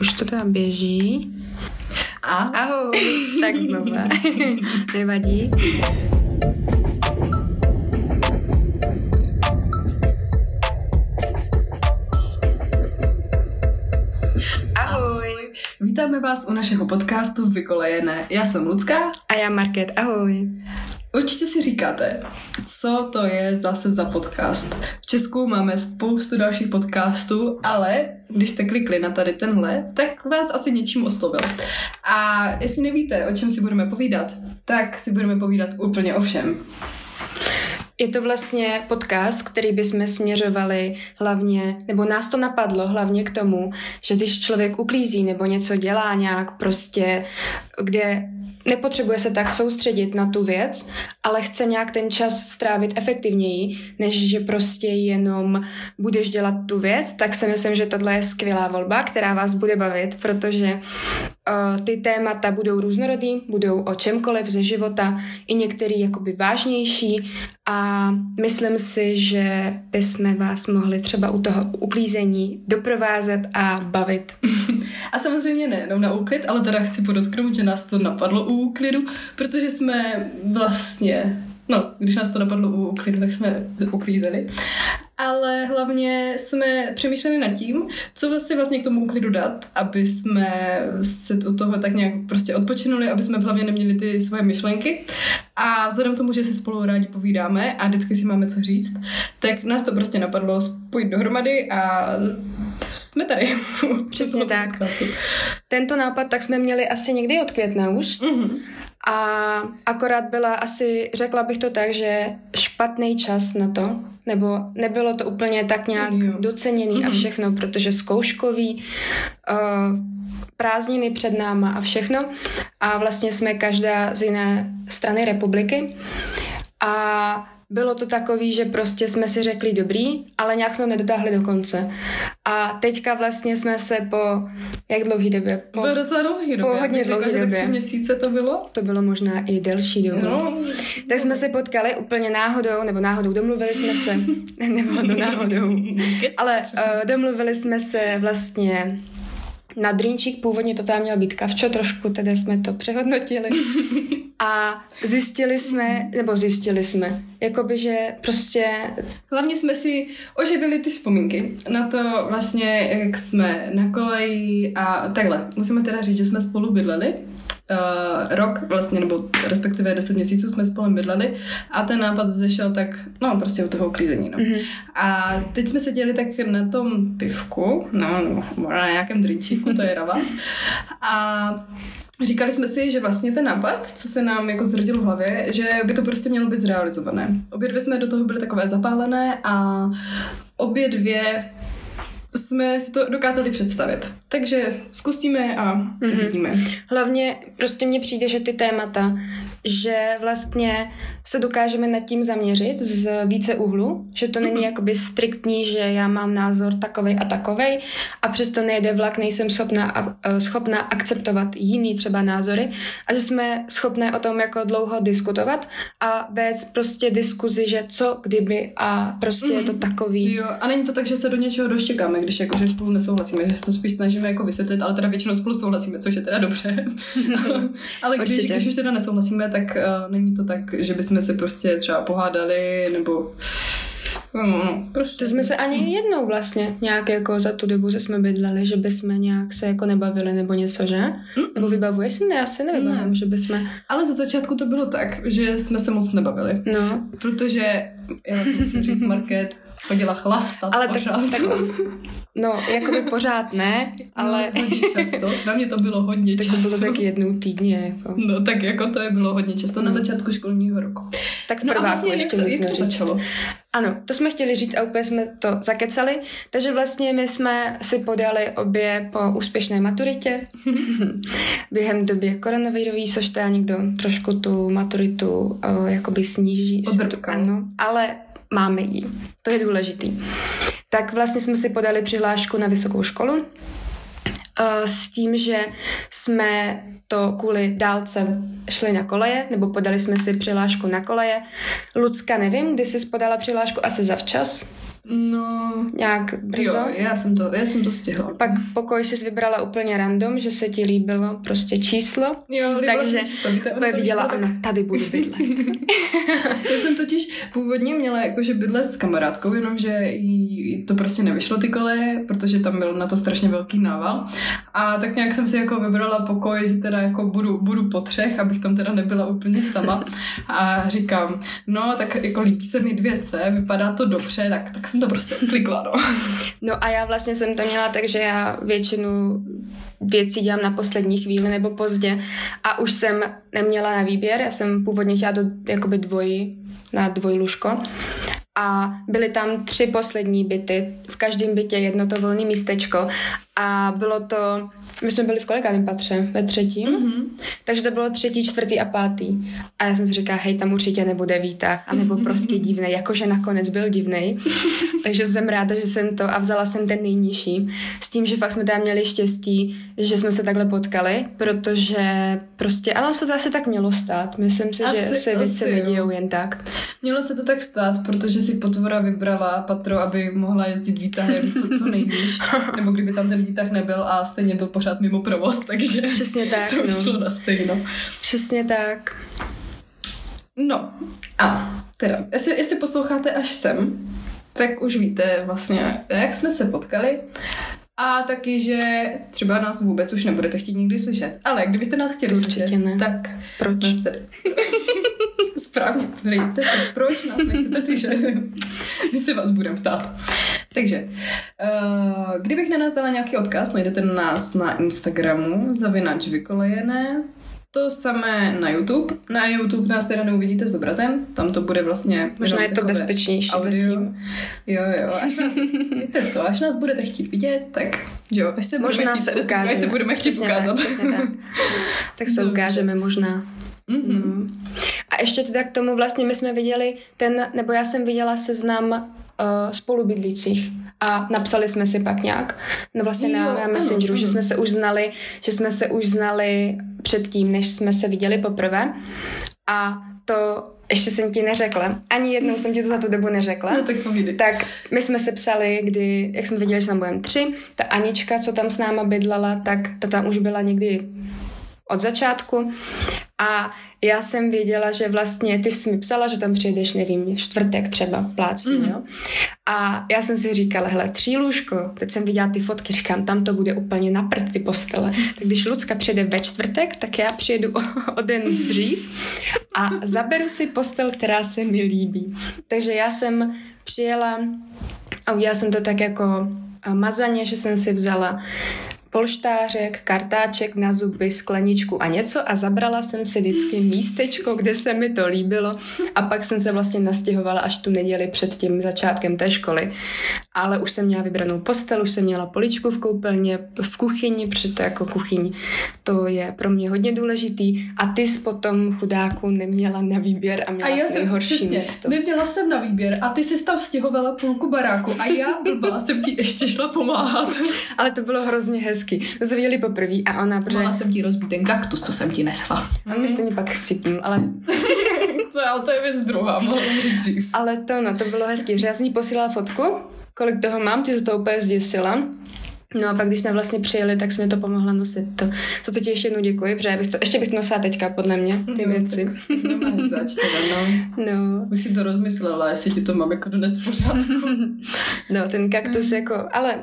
Už to tam běží. A? Ahoj, tak znova. Nevadí. Ahoj. Vítáme vás u našeho podcastu Vykolejené. Já jsem Lucka. A já Market, ahoj. Určitě si říkáte, co to je zase za podcast. V Česku máme spoustu dalších podcastů, ale když jste klikli na tady tenhle, tak vás asi něčím oslovil. A jestli nevíte, o čem si budeme povídat, tak si budeme povídat úplně o všem. Je to vlastně podcast, který bychom směřovali hlavně, nebo nás to napadlo hlavně k tomu, že když člověk uklízí nebo něco dělá nějak prostě, kde nepotřebuje se tak soustředit na tu věc, ale chce nějak ten čas strávit efektivněji, než že prostě jenom budeš dělat tu věc, tak si myslím, že tohle je skvělá volba, která vás bude bavit, protože uh, ty témata budou různorodý, budou o čemkoliv ze života, i některý jakoby vážnější a myslím si, že bychom vás mohli třeba u toho uklízení doprovázet a bavit. A samozřejmě ne jenom na úklid, ale teda chci podotknout, že nás to napadlo u úklidu, protože jsme vlastně No, když nás to napadlo u úklidu, tak jsme uklízeli. Ale hlavně jsme přemýšleli nad tím, co vlastně vlastně k tomu úklidu dát, aby jsme se u toho tak nějak prostě odpočinuli, aby jsme v hlavě neměli ty svoje myšlenky. A vzhledem k tomu, že si spolu rádi povídáme a vždycky si máme co říct, tak nás to prostě napadlo spojit dohromady a jsme tady. Přesně tak. Tento nápad tak jsme měli asi někdy od května už. Mm-hmm. A akorát byla asi, řekla bych to tak, že špatný čas na to, nebo nebylo to úplně tak nějak doceněný a všechno, protože zkouškový, uh, prázdniny před náma a všechno. A vlastně jsme každá z jiné strany republiky. A bylo to takový, že prostě jsme si řekli dobrý, ale nějak jsme nedotáhli do konce. A teďka vlastně jsme se po, jak dlouhý době? Po, po docela dlouhý době. Po hodně dlouhý době. Tak tři měsíce to bylo? To bylo možná i delší dobu. No. Tak jsme se potkali úplně náhodou, nebo náhodou domluvili jsme se, nebo do náhodou, ale uh, domluvili jsme se vlastně na drinčík původně to tam měl být kavčo, trošku tedy jsme to přehodnotili. A zjistili jsme, nebo zjistili jsme, jakoby, že prostě... Hlavně jsme si oživili ty vzpomínky na to vlastně, jak jsme na koleji a takhle. Musíme teda říct, že jsme spolu bydleli uh, rok vlastně, nebo respektive 10 měsíců jsme spolu bydleli a ten nápad vzešel tak, no prostě u toho uklízení, no. Mm-hmm. A teď jsme seděli tak na tom pivku, no, na nějakém drinčíku, to je na vás. A Říkali jsme si, že vlastně ten nápad, co se nám jako zrodil v hlavě, že by to prostě mělo být zrealizované. Obě dvě jsme do toho byly takové zapálené a obě dvě jsme si to dokázali představit. Takže zkusíme a mm-hmm. vidíme. Hlavně prostě mně přijde, že ty témata že vlastně se dokážeme nad tím zaměřit z více úhlu, že to není mm-hmm. jakoby striktní, že já mám názor takovej a takovej a přesto nejde vlak, nejsem schopna, schopna akceptovat jiný třeba názory a že jsme schopné o tom jako dlouho diskutovat a vést prostě diskuzi, že co kdyby a prostě mm-hmm. je to mhm. takový. Jo, a není to tak, že se do něčeho doštěkáme, když jako, že spolu nesouhlasíme, že se to spíš snažíme jako vysvětlit, ale teda většinou spolu souhlasíme, což je teda dobře. ale když, když už teda nesouhlasíme, tak uh, není to tak, že bychom se prostě třeba pohádali, nebo No, prostě. To jsme se ani jednou vlastně nějak jako za tu dobu, že jsme bydleli, že bychom nějak se jako nebavili nebo něco, že? Mm. Nebo vybavuješ si? Ne, já si nevybavím, ne. že bychom... Ale za začátku to bylo tak, že jsme se moc nebavili. No. Protože, já musím říct, Market chodila chlastat Ale pořád. Tak, tak, no, jako by pořád ne, ale... No, hodně často. Na mě to bylo hodně tak často. to bylo tak jednou týdně. Jako. No, tak jako to je bylo hodně často no. na začátku školního roku. Tak v no a vlastně ještě jak to, jak to začalo? Ano, to jsme chtěli říct a úplně jsme to zakecali. Takže vlastně my jsme si podali obě po úspěšné maturitě během doby koronavirový, což teda někdo trošku tu maturitu o, jakoby sníží. Ano, ale máme ji. To je důležitý. Tak vlastně jsme si podali přihlášku na vysokou školu s tím, že jsme to kvůli dálce šli na koleje, nebo podali jsme si přihlášku na koleje. Lucka, nevím, kdy jsi podala přihlášku, asi zavčas. No, nějak brzo. jo, já jsem to, já jsem to stihla. Pak pokoj jsi vybrala úplně random, že se ti líbilo prostě číslo. Jo, Takže číslo, víte, Úplně viděla, tak- ano, tady budu bydlet. Já jsem totiž původně měla jakože bydlet s kamarádkou, jenomže jí to prostě nevyšlo ty koleje, protože tam byl na to strašně velký nával. A tak nějak jsem si jako vybrala pokoj, že teda jako budu, budu po třech, abych tam teda nebyla úplně sama. A říkám, no tak jako líbí se mi 2C, vypadá to dobře, tak, tak jsem to prostě odklikla, no. No a já vlastně jsem to měla tak, že já většinu věcí dělám na poslední chvíli nebo pozdě a už jsem neměla na výběr, já jsem původně chtěla do jakoby dvoji, na dvojlůžko a byly tam tři poslední byty, v každém bytě jedno to volné místečko a bylo to, my jsme byli v kolikátém patře? Ve třetím? Mm-hmm. Takže to bylo třetí, čtvrtý a pátý. A já jsem si říkala, hej, tam určitě nebude výtah, anebo prostě divný, jakože nakonec byl divný. Takže jsem ráda, že jsem to a vzala jsem ten nejnižší. S tím, že fakt jsme tam měli štěstí, že jsme se takhle potkali, protože prostě, ale se to asi tak mělo stát. Myslím si, že Asi- se věci nedějou jen tak. Mělo se to tak stát, protože si potvora vybrala patro, aby mohla jezdit výtahem co, co nejníž. Nebo kdyby tam ten výtah nebyl a stejně byl pořád mimo provoz, takže Přesně tak, to no. vyšlo na stejno. Přesně tak. No a teda, jestli, jestli posloucháte až sem, tak už víte vlastně, jak jsme se potkali. A taky, že třeba nás vůbec už nebudete chtít nikdy slyšet. Ale kdybyste nás chtěli určitě slyšet, ne. tak Proč? tady. Správně, dejte se, proč nás nechcete slyšet? My se vás budeme ptát. Takže, uh, kdybych na nás dala nějaký odkaz, najdete nás na Instagramu, zavinač vykolejené, to samé na YouTube. Na YouTube nás teda neuvidíte s obrazem, tam to bude vlastně... Možná je to bezpečnější audio. zatím. Jo, jo, až nás, víte co, až nás budete chtít vidět, tak jo, až se budeme Možná chtít, se respektive, ukážeme. Až se budeme chtít Přesně ukázat. Tak, přesně tak. tak se ukážeme možná. Mhm. No. A ještě teda k tomu vlastně my jsme viděli ten, nebo já jsem viděla seznam uh, spolubydlících a napsali jsme si pak nějak, no vlastně na, Jo, na Messengeru, že ano. jsme se už znali, že jsme se už znali předtím, než jsme se viděli poprvé a to ještě jsem ti neřekla, ani jednou jsem ti to za tu dobu neřekla. No tak povídej. Tak my jsme se psali, kdy, jak jsme věděli, že tam budeme tři, ta Anička, co tam s náma bydlela, tak ta tam už byla někdy od začátku a já jsem věděla, že vlastně ty jsi mi psala, že tam přijedeš, nevím, čtvrtek třeba, plácnu, Mhm. mm-hmm. jo. A já jsem si říkala, hele, tří lůžko, teď jsem viděla ty fotky, říkám, tam to bude úplně na prd ty postele. Tak když Lucka přijede ve čtvrtek, tak já přijedu o, o den dřív a zaberu si postel, která se mi líbí. Takže já jsem přijela a udělala jsem to tak jako a, mazaně, že jsem si vzala polštářek, kartáček na zuby, skleničku a něco a zabrala jsem si vždycky místečko, kde se mi to líbilo a pak jsem se vlastně nastěhovala až tu neděli před tím začátkem té školy. Ale už jsem měla vybranou postel, už jsem měla poličku v koupelně, v kuchyni, protože to jako kuchyň, to je pro mě hodně důležitý a ty jsi potom chudáku neměla na výběr a měla A já jsi jsem nejhorší přesně, místo. neměla jsem na výběr a ty jsi tam stěhovala půlku baráku a já blbá jsem ti ještě šla pomáhat. Ale to bylo hrozně hezky. My jsme viděli poprvé a ona, protože... Mohla jsem ti rozbít ten kaktus, co jsem ti nesla. A my stejně pak chcipnul, ale, To, to je věc druhá, mohla dřív. ale to, no, to bylo hezky, že já jsem posílala fotku, kolik toho mám, ty se to úplně zděsila. No a pak, když jsme vlastně přijeli, tak jsme to pomohla nosit. To, za to ti ještě jednou děkuji, protože já bych to, ještě bych to nosila teďka, podle mě, ty Jo, věci. tak zač teda, no. No, Bych si to rozmyslela, jestli ti to mám jako donést pořádku. no, ten kaktus jako, ale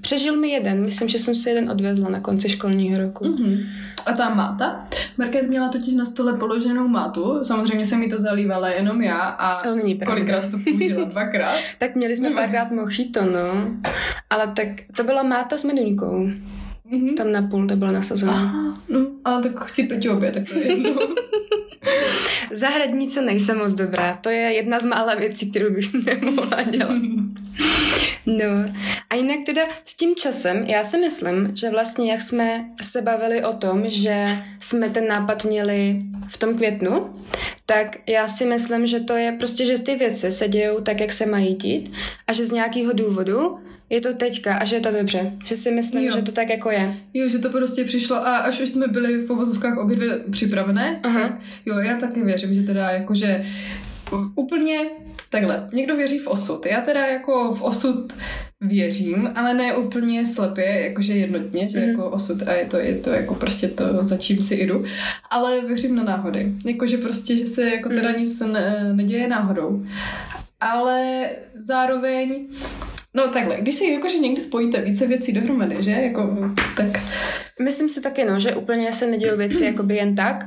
přežil mi jeden, myslím, že jsem si jeden odvezla na konci školního roku. Mhm. A ta máta? Market měla totiž na stole položenou mátu, samozřejmě se mi to zalívala jenom já a To není pravda. kolikrát to použila? Dvakrát? Tak měli jsme párkrát mochito, no. Ale tak to byla máta s meduňkou. Mhm. Tam na půl to bylo nasazené. Aha, no, ale tak chci proti obě, tak to je jedno. Zahradnice nejsem moc dobrá. To je jedna z mála věcí, kterou bych nemohla dělat. No a jinak teda s tím časem, já si myslím, že vlastně jak jsme se bavili o tom, že jsme ten nápad měli v tom květnu, tak já si myslím, že to je prostě, že ty věci se dějou tak, jak se mají dít a že z nějakého důvodu je to teďka a že je to dobře. Že si myslím, Jo. že to tak jako je. Jo, že to prostě přišlo a až už jsme byli v povozovkách obě dvě připravené, Aha. tak jo, já taky věřím, že teda jakože úplně takhle. Někdo věří v osud. Já teda jako v osud věřím, ale ne úplně slepě, jakože jednotně, že mm. jako osud a je to, je to jako prostě to, za čím si jdu, ale věřím na náhody. Jakože prostě, že se jako teda mm. nic ne, neděje náhodou. Ale zároveň No takhle, když si jakože někdy spojíte více věcí dohromady, že? Jako, tak... Myslím si taky, no, že úplně se nedějí věci jakoby jen tak,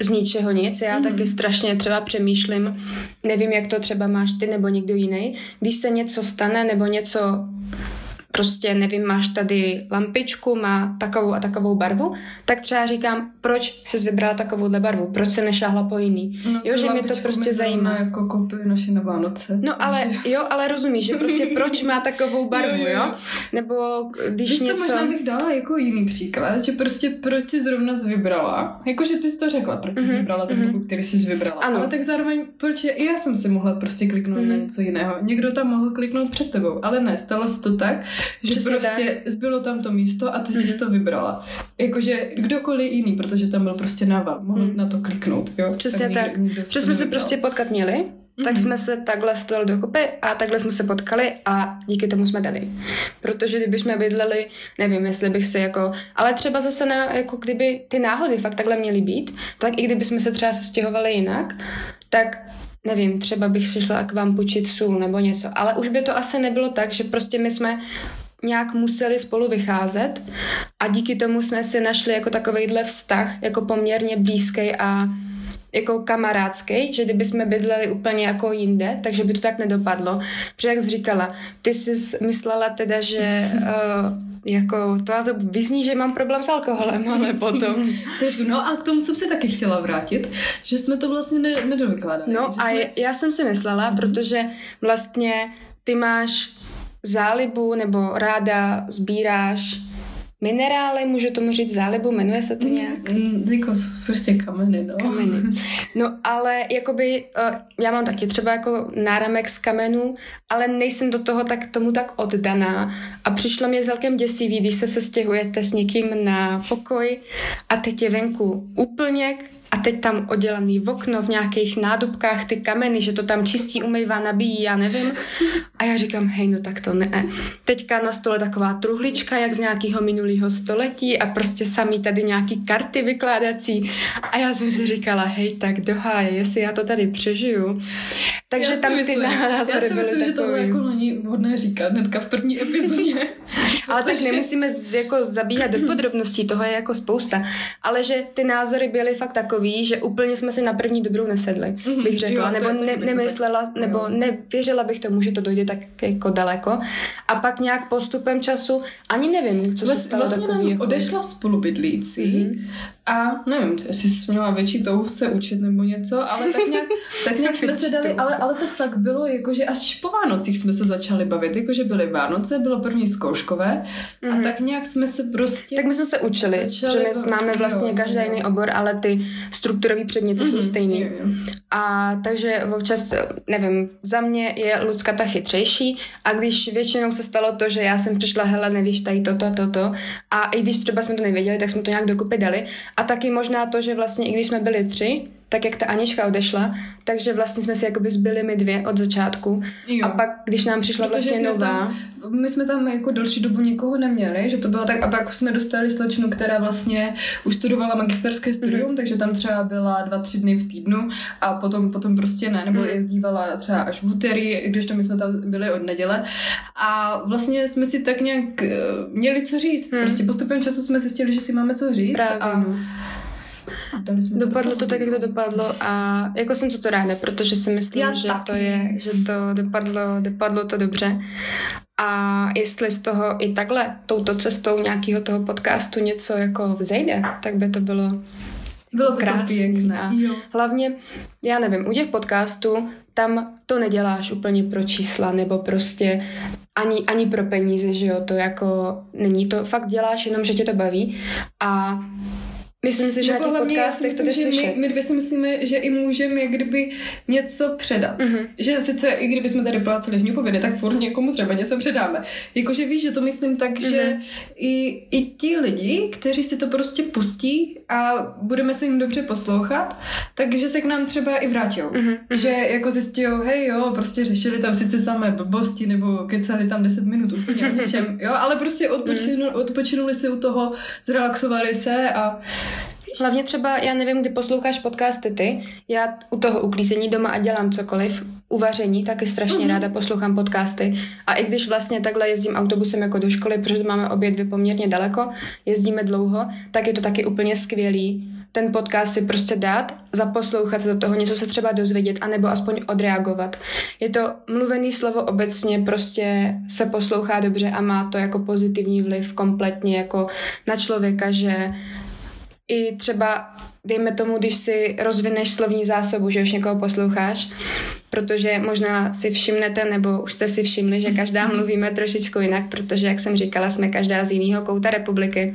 z ničeho nic. Já mm. taky strašně třeba přemýšlím, nevím, jak to třeba máš ty nebo někdo jiný, když se něco stane nebo něco prostě nevím, máš tady lampičku, má takovou a takovou barvu, tak třeba říkám, proč jsi vybrala takovouhle barvu, proč se nešáhla po jiný. No, jo, že mě to prostě zajímá. jako koupili naši na Vánoce. No ale jo, ale rozumíš, že prostě proč má takovou barvu, jo? jo? jo? Nebo když Víš, něco... Co, možná bych dala jako jiný příklad, že prostě proč jsi zrovna vybrala, jakože ty jsi to řekla, proč jsi mm-hmm. vybrala ten mm-hmm. který jsi vybrala. Ano. Ale tak zároveň, proč je, i já jsem si mohla prostě kliknout mm-hmm. na něco jiného. Někdo tam mohl kliknout před tebou, ale ne, stalo se to tak, že Přesně prostě tak. zbylo tam to místo a ty mm-hmm. jsi to vybrala. Jakože kdokoliv jiný, protože tam byl prostě nával, mohl mm. na to kliknout. Jo? Přesně tak. tak. Že jsme se prostě potkat měli, mm-hmm. tak jsme se takhle dali dokupy a takhle jsme se potkali a díky tomu jsme dali. Protože kdyby jsme bydleli, nevím, jestli bych se jako, ale třeba zase na, jako kdyby ty náhody fakt takhle měly být, tak i kdyby jsme se třeba sestěhovali jinak, tak nevím, třeba bych si šla k vám půjčit sůl nebo něco, ale už by to asi nebylo tak, že prostě my jsme nějak museli spolu vycházet a díky tomu jsme si našli jako takovejhle vztah, jako poměrně blízký a jako kamarádský, že kdyby jsme bydleli úplně jako jinde, takže by to tak nedopadlo. Protože jak jsi říkala, ty jsi myslela teda, že uh, jako to, to vyzní, že mám problém s alkoholem, ale potom. no a k tomu jsem se taky chtěla vrátit, že jsme to vlastně ne, nedovykládali. No a jsme... já jsem si myslela, mm-hmm. protože vlastně ty máš zálibu nebo ráda sbíráš minerály, můžu tomu říct zálibu, jmenuje se to mm, nějak? Mm, jako prostě kameny, no. Kameny. No ale jakoby, uh, já mám taky třeba jako náramek z kamenů, ale nejsem do toho tak tomu tak oddaná a přišlo mi celkem děsivý, když se se stěhujete s někým na pokoj a teď je venku úplně a teď tam oddělený v okno v nějakých nádobkách ty kameny, že to tam čistí, umývá, nabíjí, já nevím. A já říkám, hej, no tak to ne. Teďka na stole taková truhlička, jak z nějakého minulého století a prostě samý tady nějaký karty vykládací. A já jsem si říkala, hej, tak doháje, jestli já to tady přežiju. Takže já tam ty názory Já si myslím, že tohle jako není vhodné říkat hnedka v první epizodě. Ale tak nemusíme jako zabíhat do podrobností, toho je jako spousta. Ale že ty názory byly fakt takové, takový, že úplně jsme si na první dobrou nesedli, mm-hmm. bych řekla, jo, nebo ne, nemyslela, tak, nebo jo. nevěřila bych tomu, že to dojde tak jako daleko. A pak nějak postupem času, ani nevím, co se stalo vlastně takový. Jako... odešla spolubydlící mm-hmm. A nevím, jestli jsi měla větší touhu se učit nebo něco, ale tak nějak, tak nějak jsme se dali, ale, ale to tak bylo, jakože až po Vánocích jsme se začali bavit, jakože byly Vánoce, bylo první zkouškové mm-hmm. a mhm. tak nějak jsme se prostě... Tak my jsme se učili, že my jako, máme vlastně každý jiný obor, ale ty strukturové předměty mm-hmm, jsou mhm, stejný. Jo, jo. A takže občas, nevím, za mě je Lucka ta chytřejší a když většinou se stalo to, že já jsem přišla, hele, nevíš tady toto a toto a i když třeba jsme to nevěděli, tak jsme to nějak dokupy dali a taky možná to, že vlastně i když jsme byli tři, tak jak ta Anička odešla, takže vlastně jsme si jakoby zbyli my dvě od začátku. Jo. A pak, když nám přišla Protože vlastně nová... Tam, my jsme tam jako další dobu nikoho neměli, že to bylo tak, a pak jsme dostali slečnu, která vlastně už studovala magisterské studium, mm-hmm. takže tam třeba byla dva, tři dny v týdnu a potom, potom prostě ne, nebo mm-hmm. jezdívala třeba až v úterý, když to my jsme tam byli od neděle. A vlastně jsme si tak nějak eh, měli co říct. Mm. Prostě postupem času jsme zjistili, že si máme co říct. Právě, a, no Dopadlo to tak, jak to dopadlo a jako jsem za to ráda, protože si myslím, Já že taky. to je, že to dopadlo, dopadlo to dobře. A jestli z toho i takhle, touto cestou nějakého toho podcastu něco jako vzejde, tak by to bylo bylo by krásný. A jo. hlavně, já nevím, u těch podcastů tam to neděláš úplně pro čísla nebo prostě ani, ani pro peníze, že jo, to jako není to, fakt děláš jenom, že tě to baví a Myslím si, že na těch podcastech to myslím, že my, my dvě si myslíme, že i můžeme jak kdyby něco předat. Mm-hmm. Že sice i kdyby jsme tady pláceli hňupoviny, tak furt někomu třeba něco předáme. Jakože víš, že to myslím tak, mm-hmm. že i, i ti lidi, kteří si to prostě pustí a budeme se jim dobře poslouchat, takže se k nám třeba i vrátí. Mm-hmm. Že jako zjistí, hej jo, prostě řešili tam sice samé blbosti nebo kecali tam 10 minut úplně o čem, jo, ale prostě odpočinuli, mm-hmm. odpočinuli si u toho, zrelaxovali se a Hlavně třeba, já nevím, kdy posloucháš podcasty ty, já u toho uklízení doma a dělám cokoliv, uvaření, taky strašně mm-hmm. ráda poslouchám podcasty. A i když vlastně takhle jezdím autobusem jako do školy, protože máme obě dvě poměrně daleko, jezdíme dlouho, tak je to taky úplně skvělý ten podcast si prostě dát, zaposlouchat se do toho, něco se třeba dozvědět, anebo aspoň odreagovat. Je to mluvený slovo obecně, prostě se poslouchá dobře a má to jako pozitivní vliv kompletně jako na člověka, že i třeba, dejme tomu, když si rozvineš slovní zásobu, že už někoho posloucháš, protože možná si všimnete, nebo už jste si všimli, že každá mluvíme trošičku jinak, protože, jak jsem říkala, jsme každá z jiného kouta republiky.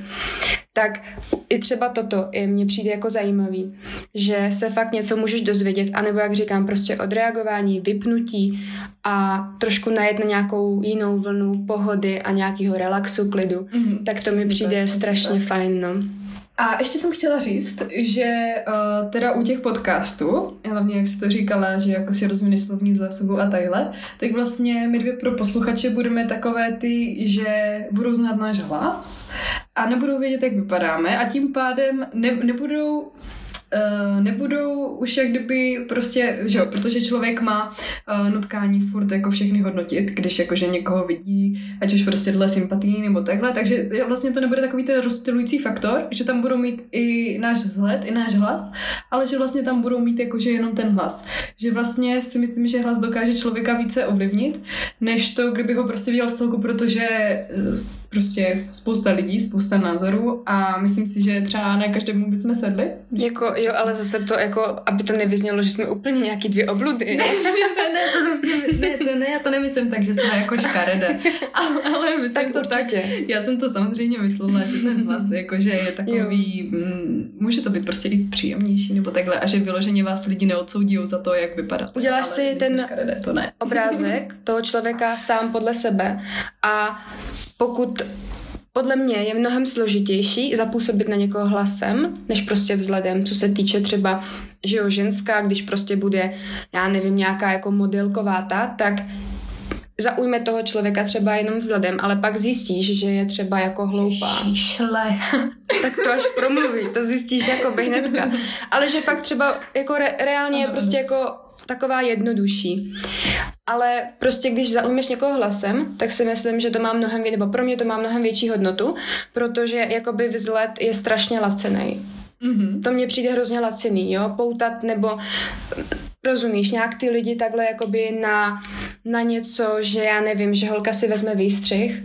Tak i třeba toto je, mně přijde jako zajímavý, že se fakt něco můžeš dozvědět, anebo jak říkám, prostě odreagování, vypnutí a trošku najet na nějakou jinou vlnu pohody a nějakého relaxu, klidu, mm-hmm, tak to mi přijde tak, strašně tak. fajn, no. A ještě jsem chtěla říct, že uh, teda u těch podcastů, hlavně jak jsi to říkala, že jako si rozvíjí slovní zásobu a takhle, tak vlastně my dvě pro posluchače budeme takové ty, že budou znát náš hlas a nebudou vědět, jak vypadáme a tím pádem ne, nebudou uh, nebudou už jak kdyby prostě, že jo, protože člověk má uh, nutkání furt jako všechny hodnotit, když jakože někoho vidí, ať už prostě dle sympatii nebo takhle, takže vlastně to nebude takový ten rozptilující faktor, že tam budou mít i náš vzhled, i náš hlas, ale že vlastně tam budou mít jakože jenom ten hlas. Že vlastně si myslím, že hlas dokáže člověka více ovlivnit, než to, kdyby ho prostě viděl v celku, protože prostě spousta lidí, spousta názorů a myslím si, že třeba ne každému bychom sedli. Jako, jo, ale zase to jako, aby to nevyznělo, že jsme úplně nějaký dvě obludy. ne, ne, ne, to myslím, ne, to ne, já to nemyslím tak, že jsme jako škarede, ale, ale myslím tak to určitě. tak, já jsem to samozřejmě myslela, že ten hlas jako, že je takový, m, může to být prostě i příjemnější nebo takhle a že vyloženě vás lidi neodsoudí za to, jak vypadá. Uděláš si ten škarede, to ne. obrázek toho člověka sám podle sebe a pokud podle mě je mnohem složitější zapůsobit na někoho hlasem, než prostě vzhledem, co se týče třeba, že jo, ženská, když prostě bude, já nevím, nějaká jako modelková ta, tak zaujme toho člověka třeba jenom vzhledem, ale pak zjistíš, že je třeba jako hloupá. Šle. tak to až promluví, to zjistíš jako hnedka. Ale že fakt třeba jako re, reálně je prostě jako taková jednodušší. Ale prostě když zaujmeš někoho hlasem, tak si myslím, že to má mnohem, nebo pro mě to má mnohem větší hodnotu, protože jakoby vzhled je strašně lacený. Mm-hmm. To mně přijde hrozně laciný, jo, poutat nebo rozumíš, nějak ty lidi takhle jakoby na, na něco, že já nevím, že holka si vezme výstřih,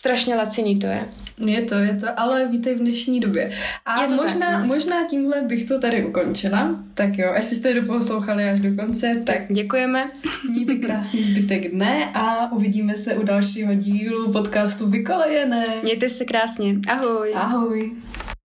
strašně laciný to je. Je to, je to, ale víte v dnešní době. A je to možná, tak, no. možná tímhle bych to tady ukončila. Tak jo, jestli jste doposlouchali až do konce, tak děkujeme. Mějte krásný zbytek dne a uvidíme se u dalšího dílu podcastu Vykolejené. Mějte se krásně. Ahoj. Ahoj.